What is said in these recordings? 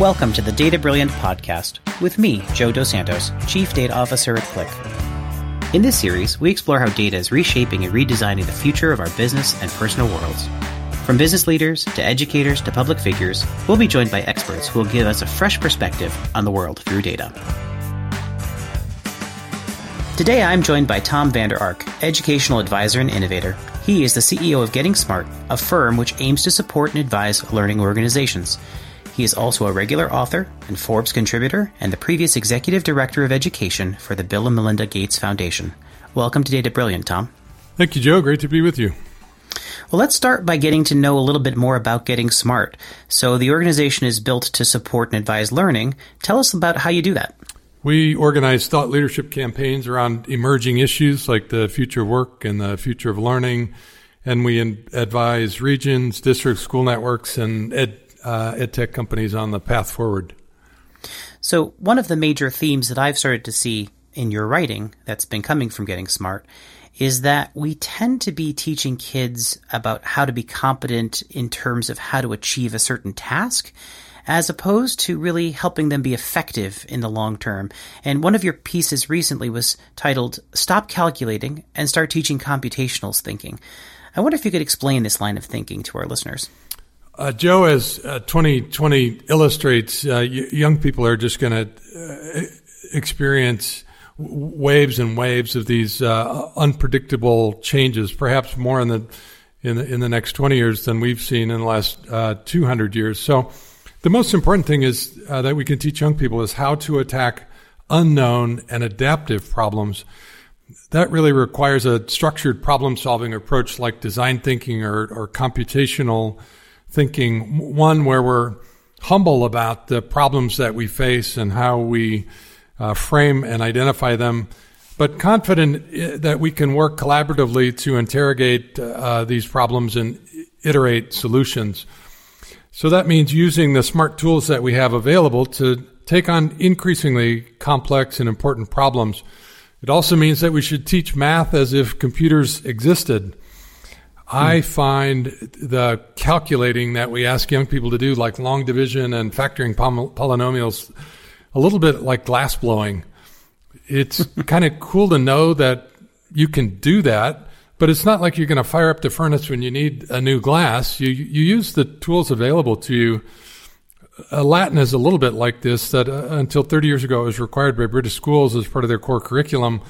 Welcome to the Data Brilliant podcast with me, Joe Dos Santos, Chief Data Officer at Qlik. In this series, we explore how data is reshaping and redesigning the future of our business and personal worlds. From business leaders to educators to public figures, we'll be joined by experts who will give us a fresh perspective on the world through data. Today I'm joined by Tom Vander Ark, educational advisor and innovator. He is the CEO of Getting Smart, a firm which aims to support and advise learning organizations. He is also a regular author and Forbes contributor and the previous executive director of education for the Bill and Melinda Gates Foundation. Welcome to Data Brilliant, Tom. Thank you, Joe. Great to be with you. Well, let's start by getting to know a little bit more about Getting Smart. So, the organization is built to support and advise learning. Tell us about how you do that. We organize thought leadership campaigns around emerging issues like the future of work and the future of learning. And we advise regions, districts, school networks, and ed, uh, ed tech companies on the path forward. So, one of the major themes that I've started to see in your writing that's been coming from Getting Smart is that we tend to be teaching kids about how to be competent in terms of how to achieve a certain task as opposed to really helping them be effective in the long term. And one of your pieces recently was titled Stop Calculating and Start Teaching Computational Thinking. I wonder if you could explain this line of thinking to our listeners. Uh, Joe, as uh, 2020 illustrates, uh, y- young people are just going to uh, experience waves and waves of these uh, unpredictable changes, perhaps more in the, in the in the next 20 years than we've seen in the last uh, 200 years. So, the most important thing is that we can teach young people is how to attack unknown and adaptive problems. That really requires a structured problem solving approach like design thinking or, or computational thinking, one where we're humble about the problems that we face and how we uh, frame and identify them, but confident uh, that we can work collaboratively to interrogate uh, these problems and iterate solutions. So that means using the smart tools that we have available to take on increasingly complex and important problems. It also means that we should teach math as if computers existed I find the calculating that we ask young people to do, like long division and factoring polynomials, a little bit like glass blowing. It's kind of cool to know that you can do that, but it's not like you're going to fire up the furnace when you need a new glass. You you use the tools available to you. Uh, Latin is a little bit like this. That uh, until 30 years ago, it was required by British schools as part of their core curriculum,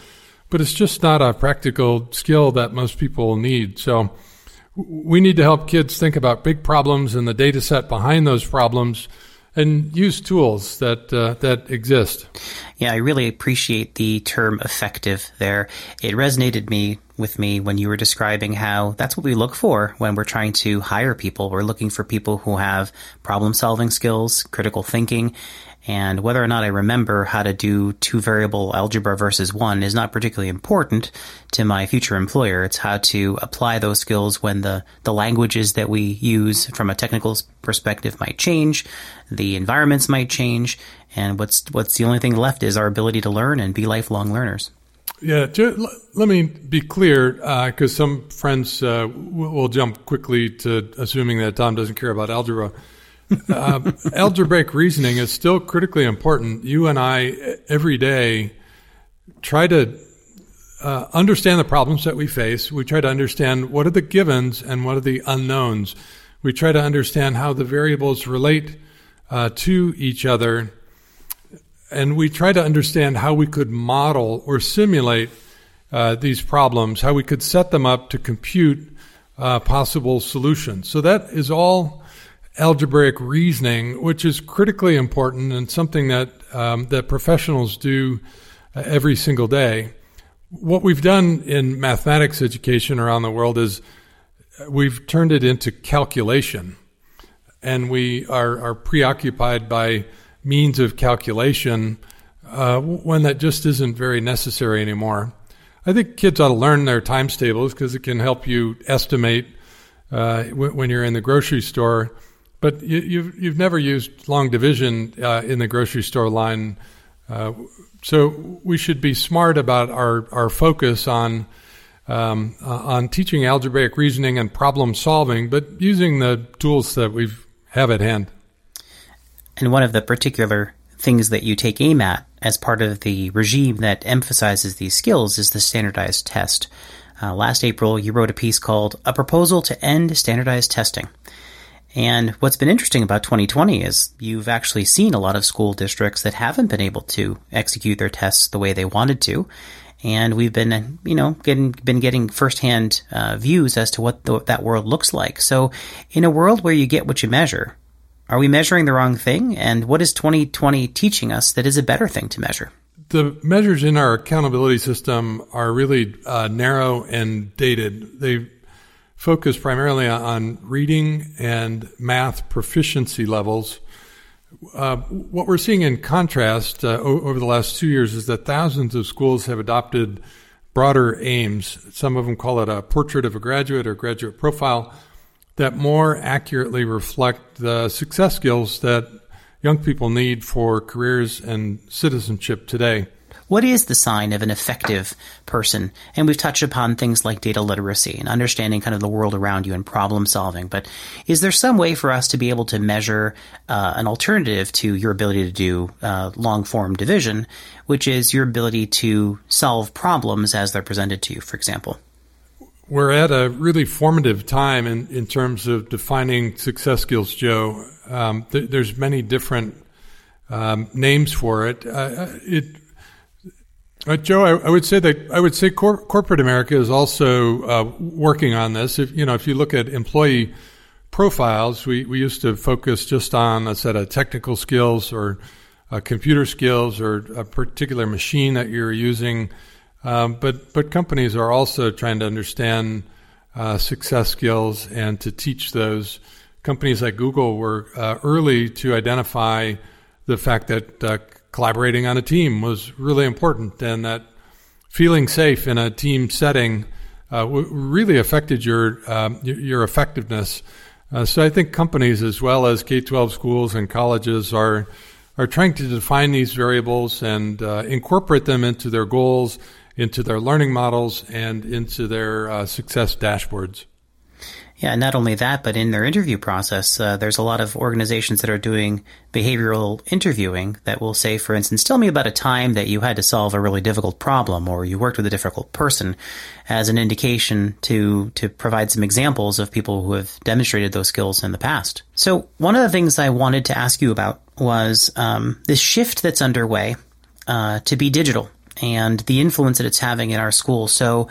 but it's just not a practical skill that most people need. So we need to help kids think about big problems and the data set behind those problems and use tools that uh, that exist. Yeah, I really appreciate the term effective there. It resonated me with me when you were describing how that's what we look for when we're trying to hire people. We're looking for people who have problem solving skills, critical thinking, and whether or not I remember how to do two variable algebra versus one is not particularly important to my future employer. It's how to apply those skills when the, the languages that we use from a technical perspective might change, the environments might change, and what's what's the only thing left is our ability to learn and be lifelong learners. Yeah, let me be clear, because uh, some friends uh, will jump quickly to assuming that Tom doesn't care about algebra uh, algebraic reasoning is still critically important. You and I, every day, try to uh, understand the problems that we face. We try to understand what are the givens and what are the unknowns. We try to understand how the variables relate uh, to each other. And we try to understand how we could model or simulate uh, these problems, how we could set them up to compute uh, possible solutions. So that is all algebraic reasoning, which is critically important and something that um, that professionals do uh, every single day. What we've done in mathematics education around the world is uh, we've turned it into calculation, and we are, are preoccupied by means of calculation uh, when that just isn't very necessary anymore. I think kids ought to learn their times tables because it can help you estimate uh, when you're in the grocery store but you, have you've, you've never used long division uh, in the grocery store line, uh, so we should be smart about our our focus on um, uh, on teaching algebraic reasoning and problem solving, but using the tools that we have at hand. And one of the particular things that you take aim at as part of the regime that emphasizes these skills is the standardized test. Uh, last April, you wrote a piece called A Proposal to End Standardized Testing. And what's been interesting about 2020 is you've actually seen a lot of school districts that haven't been able to execute their tests the way they wanted to. And we've been, you know, getting, been getting firsthand uh, views as to what the, that world looks like. So, in a world where you get what you measure, are we measuring the wrong thing? And what is 2020 teaching us that is a better thing to measure? The measures in our accountability system are really uh, narrow and dated. They focus primarily on reading and math proficiency levels. Uh, what we're seeing in contrast uh, over the last two years is that thousands of schools have adopted broader aims. Some of them call it a portrait of a graduate or graduate profile that more accurately reflect the success skills that young people need for careers and citizenship today. What is the sign of an effective person? And we've touched upon things like data literacy and understanding kind of the world around you and problem solving. But is there some way for us to be able to measure uh, an alternative to your ability to do uh, long form division, which is your ability to solve problems as they're presented to you, for example? We're at a really formative time in, in terms of defining success skills, Joe. Um, th- there's many different um, names for it. Uh, uh, it uh, Joe, I, I, would say that I would say cor- corporate America is also uh, working on this. If you know, if you look at employee profiles, we, we used to focus just on a set of technical skills or uh, computer skills or a particular machine that you're using. Um, but but companies are also trying to understand uh, success skills and to teach those. Companies like Google were uh, early to identify the fact that collaborating on a team was really important, and that feeling safe in a team setting uh, really affected your um, your effectiveness. Uh, so I think companies as well as K twelve schools and colleges are are trying to define these variables and uh, incorporate them into their goals into their learning models and into their uh, success dashboards. Yeah, not only that, but in their interview process, uh, there's a lot of organizations that are doing behavioral interviewing that will say, for instance, tell me about a time that you had to solve a really difficult problem or you worked with a difficult person as an indication to, to provide some examples of people who have demonstrated those skills in the past. So one of the things I wanted to ask you about was um, this shift that's underway uh, to be digital and the influence that it's having in our schools. So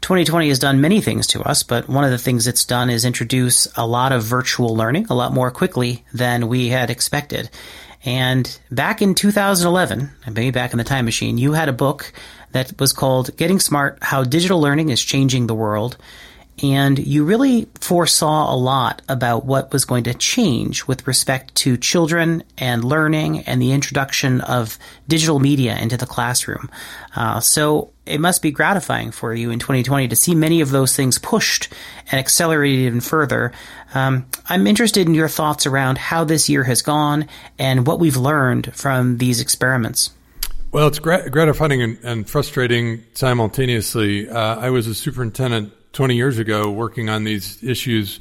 2020 has done many things to us, but one of the things it's done is introduce a lot of virtual learning a lot more quickly than we had expected. And back in 2011, maybe back in the time machine, you had a book that was called Getting Smart How Digital Learning is Changing the World and you really foresaw a lot about what was going to change with respect to children and learning and the introduction of digital media into the classroom. Uh, so it must be gratifying for you in 2020 to see many of those things pushed and accelerated even further. Um, I'm interested in your thoughts around how this year has gone and what we've learned from these experiments. Well, it's gratifying and, frustrating simultaneously. Uh, I was a superintendent 20 years ago working on these issues.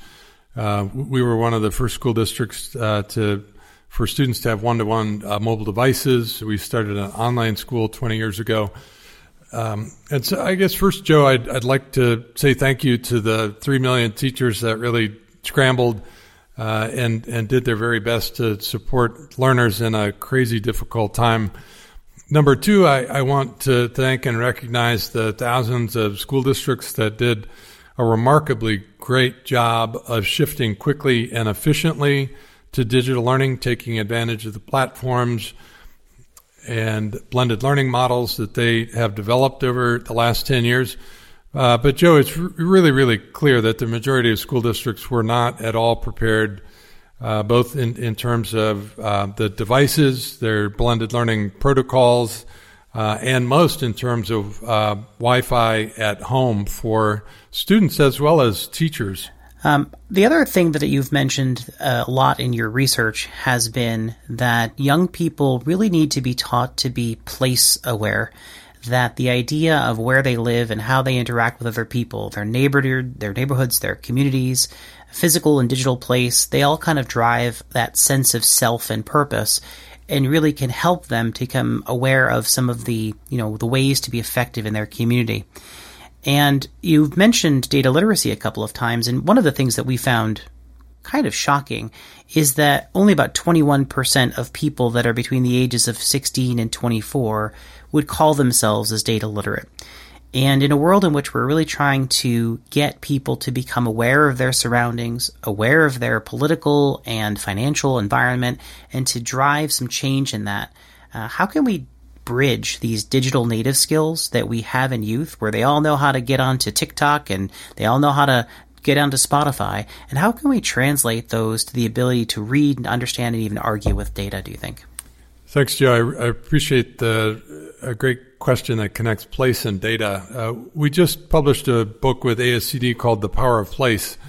Uh, we were one of the first school districts uh, to for students to have one-to-one uh, mobile devices. We started an online school 20 years ago. Um, and so I guess first, Joe, I'd, I'd, like to say thank you to the 3 million teachers that really scrambled uh, and, and did their very best to support learners in a crazy difficult time. Number two, I, I, want to thank and recognize the thousands of school districts that did a remarkably great job of shifting quickly and efficiently to digital learning, taking advantage of the platforms and blended learning models that they have developed over the last 10 years. Uh, but, Joe, it's r- really, really clear that the majority of school districts were not at all prepared uh, both in, in terms of uh, the devices, their blended learning protocols, uh, and most in terms of uh, Wi Fi at home for students as well as teachers. Um, the other thing that you've mentioned a lot in your research has been that young people really need to be taught to be place aware that the idea of where they live and how they interact with other people, their neighborhood, their neighborhoods, their communities, physical and digital place, they all kind of drive that sense of self and purpose and really can help them to become aware of some of the, you know, the ways to be effective in their community. And you've mentioned data literacy a couple of times, and one of the things that we found kind of shocking is that only about 21% of people that are between the ages of 16 and 24 would call themselves as data literate. And in a world in which we're really trying to get people to become aware of their surroundings, aware of their political and financial environment, and to drive some change in that, uh, how can we bridge these digital native skills that we have in youth, where they all know how to get onto TikTok and they all know how to get onto Spotify, and how can we translate those to the ability to read and understand and even argue with data, do you think? Thanks, Joe. I, I appreciate the a great question that connects place and data. Uh, we just published a book with ASCD called The Power of Place.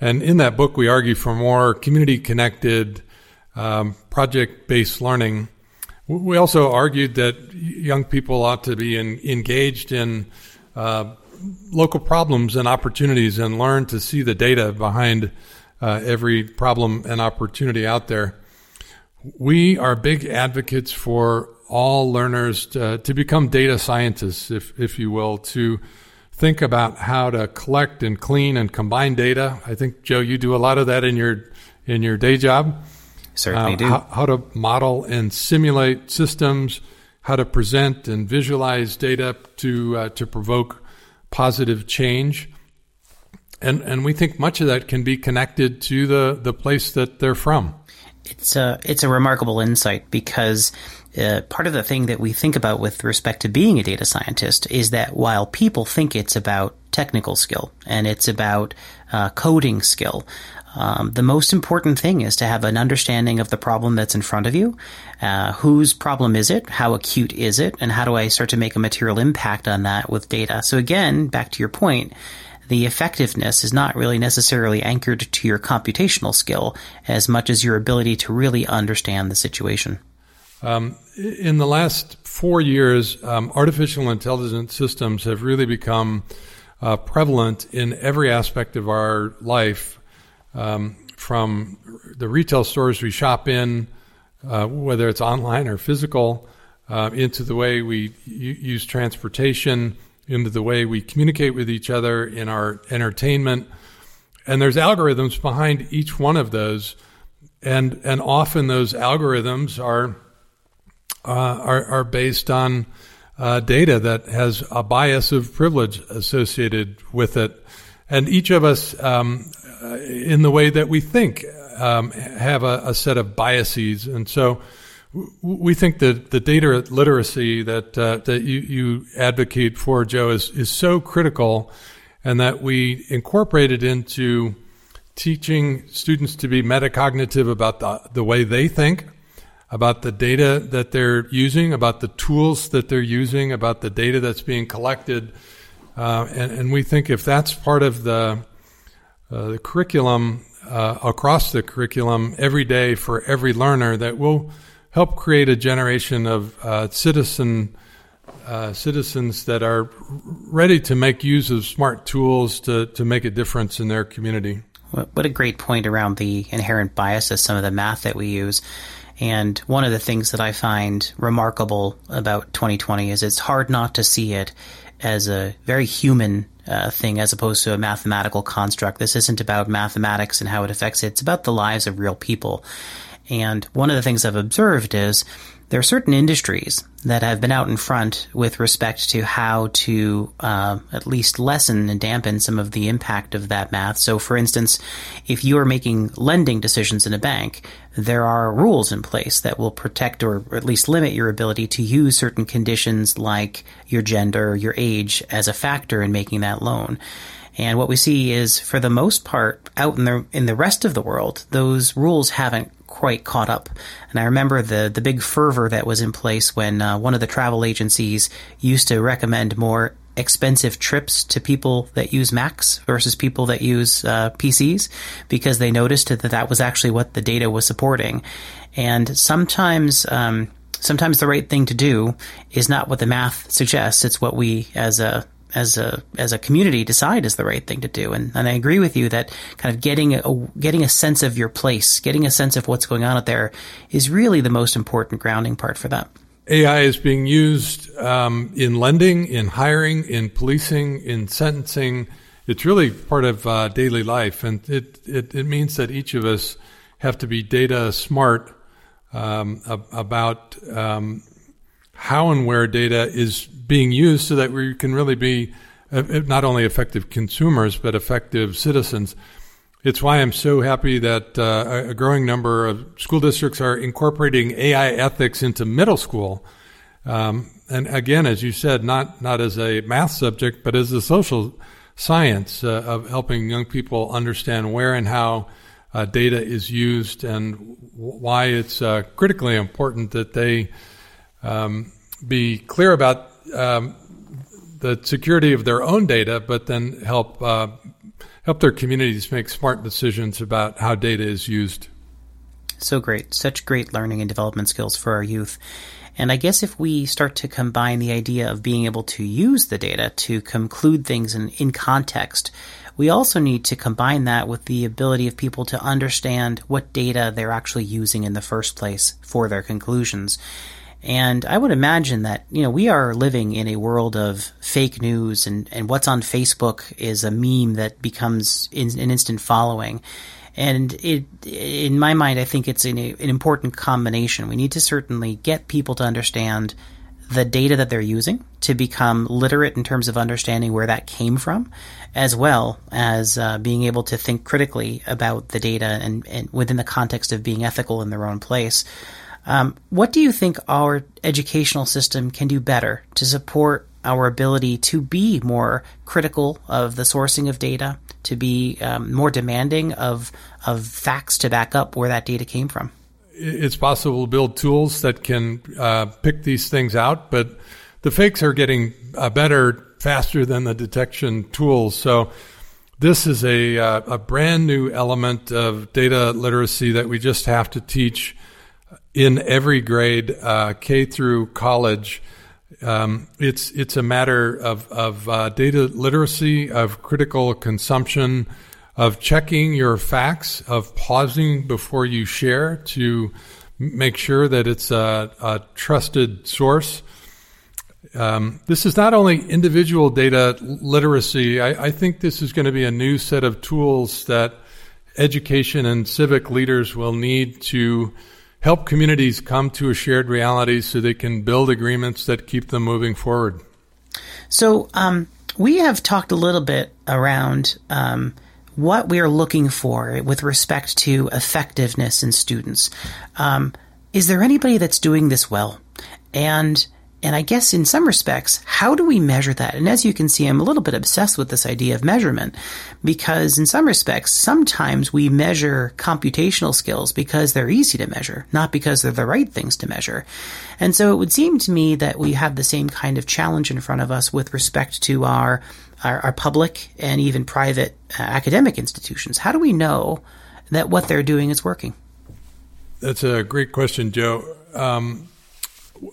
And in that book, we argue for more community connected, um, project based learning. We also argued that young people ought to be in, engaged in uh, local problems and opportunities and learn to see the data behind uh, every problem and opportunity out there. We are big advocates for all learners to, to become data scientists, if, if you will, to think about how to collect and clean and combine data. I think, Joe, you do a lot of that in your, in your day job. Certainly uh, do. How, how to model and simulate systems, how to present and visualize data to, uh, to provoke positive change. And, and we think much of that can be connected to the, the place that they're from. It's a, it's a remarkable insight because uh, part of the thing that we think about with respect to being a data scientist is that while people think it's about technical skill and it's about uh, coding skill, um, the most important thing is to have an understanding of the problem that's in front of you. Uh, whose problem is it? How acute is it? And how do I start to make a material impact on that with data? So again, back to your point, the effectiveness is not really necessarily anchored to your computational skill as much as your ability to really understand the situation. Um, in the last four years, um, artificial intelligence systems have really become uh, prevalent in every aspect of our life um, from the retail stores we shop in, uh, whether it's online or physical, uh, into the way we use transportation, into the way we communicate with each other in our entertainment. And there's algorithms behind each one of those. And, and often those algorithms are, uh, are, are, based on uh, data that has a bias of privilege associated with it. And each of us um, in the way that we think, um, have a, a, set of biases. And so we think that the data literacy that, uh, that you, you advocate for, Joe, is, is so critical and that we incorporate it into teaching students to be metacognitive about the, the way they think, about the data that they're using, about the tools that they're using, about the data that's being collected. Uh, and, and, we think if that's part of the uh, the curriculum uh, across the curriculum every day for every learner that will help create a generation of uh, citizen uh, citizens that are ready to make use of smart tools to, to make a difference in their community. What a great point around the inherent biases, some of the math that we use. And one of the things that I find remarkable about 2020 is it's hard not to see it as a very human uh, thing as opposed to a mathematical construct. This isn't about mathematics and how it affects it. It's about the lives of real people. And one of the things I've observed is there are certain industries that have been out in front with respect to how to uh, at least lessen and dampen some of the impact of that math. So, for instance, if you are making lending decisions in a bank, there are rules in place that will protect or at least limit your ability to use certain conditions like your gender, your age as a factor in making that loan. And what we see is, for the most part, out in the in the rest of the world, those rules haven't quite caught up. And I remember the the big fervor that was in place when uh, one of the travel agencies used to recommend more expensive trips to people that use Macs versus people that use uh, PCs because they noticed that that was actually what the data was supporting. And sometimes um, sometimes the right thing to do is not what the math suggests. It's what we as a as a as a community decide is the right thing to do. And and I agree with you that kind of getting a getting a sense of your place, getting a sense of what's going on out there, is really the most important grounding part for that. AI is being used um, in lending, in hiring, in policing, in sentencing. It's really part of uh, daily life, and it, it, it means that each of us have to be data smart um, about um, how and where data is being used so that we can really be uh, not only effective consumers but effective citizens. It's why I'm so happy that uh, a growing number of school districts are incorporating AI ethics into middle school. Um, and again, as you said, not not as a math subject, but as a social science uh, of helping young people understand where and how uh, data is used and why it's uh, critically important that they um, be clear about um, the security of their own data, but then help uh, help their communities make smart decisions about how data is used. So great, such great learning and development skills for our youth. And I guess if we start to combine the idea of being able to use the data to conclude things in, in context, we also need to combine that with the ability of people to understand what data they're actually using in the first place for their conclusions. And I would imagine that, you know, we are living in a world of fake news and, and what's on Facebook is a meme that becomes in, an instant following. And it, in my mind, I think it's an, an important combination. We need to certainly get people to understand the data that they're using to become literate in terms of understanding where that came from, as well as uh, being able to think critically about the data and, and within the context of being ethical in their own place. Um, what do you think our educational system can do better to support our ability to be more critical of the sourcing of data, to be um, more demanding of of facts to back up where that data came from? It's possible to build tools that can uh, pick these things out, but the fakes are getting uh, better faster than the detection tools. So this is a, uh, a brand new element of data literacy that we just have to teach in every grade, uh, K through college. Um, it's it's a matter of of uh, data literacy, of critical consumption, of checking your facts, of pausing before you share to make sure that it's a, a trusted source. Um, this is not only individual data literacy. I, I think this is going to be a new set of tools that education and civic leaders will need to help communities come to a shared reality so they can build agreements that keep them moving forward. So, um, we have talked a little bit around um, what we are looking for with respect to effectiveness in students. Um, is there anybody that's doing this well? And and I guess in some respects, how do we measure that? And as you can see, I'm a little bit obsessed with this idea of measurement because in some respects, sometimes we measure computational skills because they're easy to measure, not because they're the right things to measure. And so it would seem to me that we have the same kind of challenge in front of us with respect to our, our, our public and even private uh, academic institutions. How do we know that what they're doing is working? That's a great question, Joe. Um,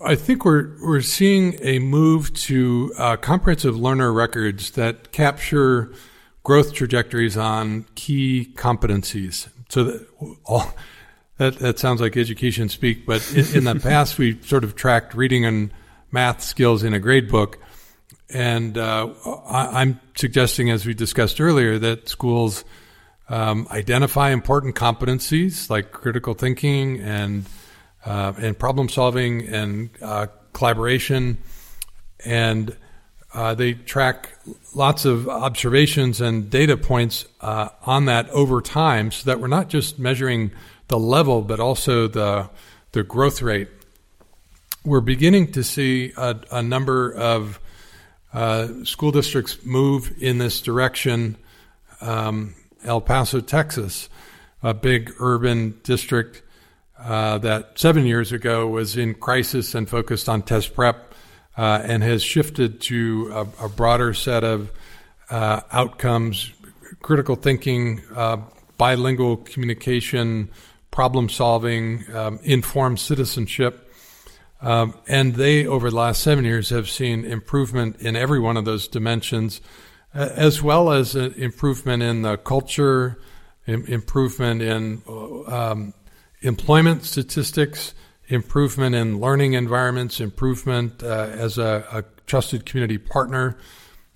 I think we're we're seeing a move to uh, comprehensive learner records that capture growth trajectories on key competencies. So that all that that sounds like education speak, but in, in the past we sort of tracked reading and math skills in a grade book, and uh, I, am suggesting, as we discussed earlier, that schools um, identify important competencies like critical thinking and uh, and problem solving and uh, collaboration. And uh, they track lots of observations and data points uh, on that over time so that we're not just measuring the level, but also the, the growth rate. We're beginning to see a, a number of uh, school districts move in this direction. Um, El Paso, Texas, a big urban district uh, that seven years ago was in crisis and focused on test prep uh, and has shifted to a, a broader set of uh, outcomes, critical thinking, uh, bilingual communication, problem solving, um, informed citizenship. Um, and they, over the last seven years, have seen improvement in every one of those dimensions, as well as uh, improvement in the culture, Im- improvement in um, employment statistics, improvement in learning environments, improvement uh, as a, a, trusted community partner.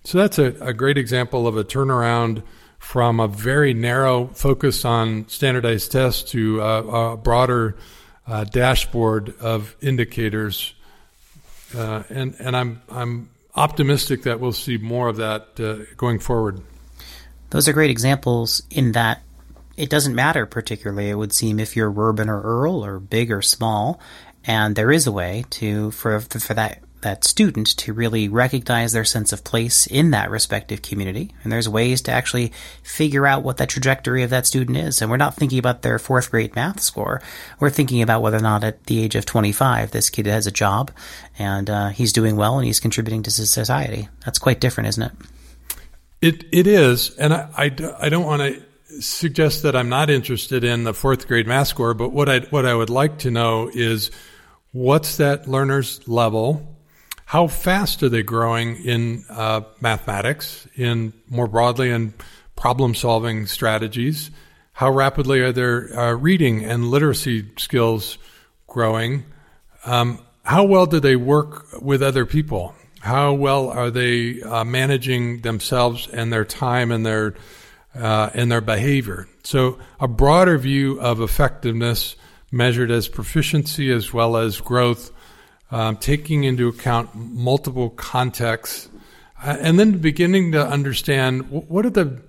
So that's a, a, great example of a turnaround from a very narrow focus on standardized tests to a, broader uh, dashboard of indicators. Uh, and and I'm I'm optimistic that we'll see more of that uh, going forward. Those are great examples in that it doesn't matter particularly, it would seem, if you're urban or rural or big or small. And there is a way to for for that that student to really recognize their sense of place in that respective community. And there's ways to actually figure out what that trajectory of that student is. And we're not thinking about their fourth grade math score. We're thinking about whether or not at the age of 25, this kid has a job and uh, he's doing well and he's contributing to society. That's quite different, isn't it? It, it is. And I, I, I don't want to suggest that I'm not interested in the fourth grade math score, but what I what I would like to know is what's that learner's level? How fast are they growing in uh, mathematics, in more broadly in problem solving strategies? How rapidly are their uh, reading and literacy skills growing? Um, how well do they work with other people? How well are they uh, managing themselves and their time and their uh, and their behavior. So, a broader view of effectiveness measured as proficiency as well as growth, um, taking into account multiple contexts, uh, and then beginning to understand what are the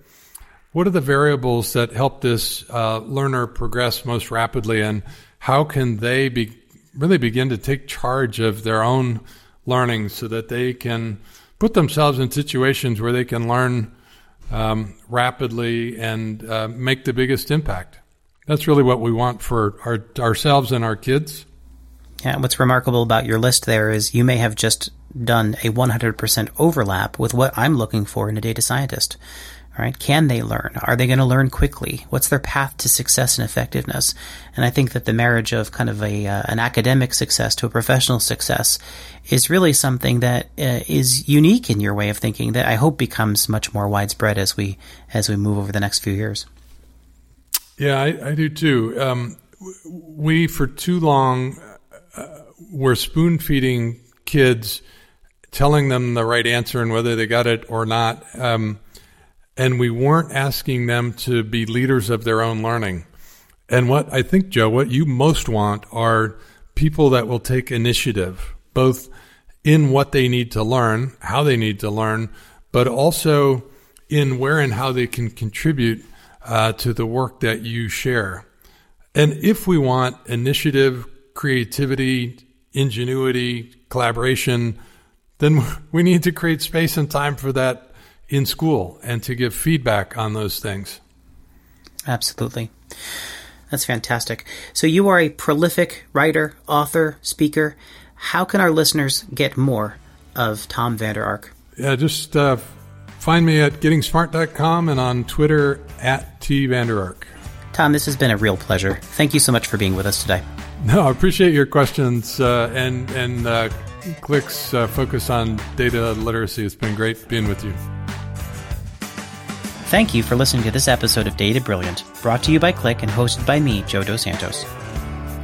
what are the variables that help this uh, learner progress most rapidly, and how can they be really begin to take charge of their own learning so that they can put themselves in situations where they can learn um, rapidly and uh, make the biggest impact. That's really what we want for our, ourselves and our kids. Yeah, what's remarkable about your list there is you may have just done a 100% overlap with what I'm looking for in a data scientist. Right? Can they learn? Are they going to learn quickly? What's their path to success and effectiveness? And I think that the marriage of kind of a uh, an academic success to a professional success is really something that uh, is unique in your way of thinking that I hope becomes much more widespread as we as we move over the next few years. Yeah, I, I do too. Um, we for too long uh, were spoon feeding kids, telling them the right answer and whether they got it or not. Um, and we weren't asking them to be leaders of their own learning. And what I think, Joe, what you most want are people that will take initiative, both in what they need to learn, how they need to learn, but also in where and how they can contribute uh, to the work that you share. And if we want initiative, creativity, ingenuity, collaboration, then we need to create space and time for that in school and to give feedback on those things. Absolutely. That's fantastic. So, you are a prolific writer, author, speaker. How can our listeners get more of Tom Vander Ark? Yeah, just uh, find me at gettingsmart.com and on Twitter at T Vander Ark. Tom, this has been a real pleasure. Thank you so much for being with us today. No, I appreciate your questions uh, and and uh, Qlik's uh, focus on data literacy. It's been great being with you. Thank you for listening to this episode of Data Brilliant, brought to you by Qlik and hosted by me, Joe Dos Santos.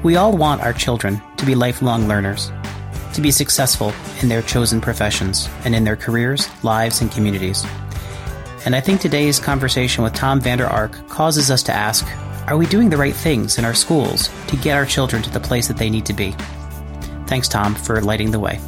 We all want our children to be lifelong learners, to be successful in their chosen professions and in their careers, lives, and communities. And I think today's conversation with Tom Vander Ark causes us to ask are we doing the right things in our schools to get our children to the place that they need to be? Thanks, Tom, for lighting the way.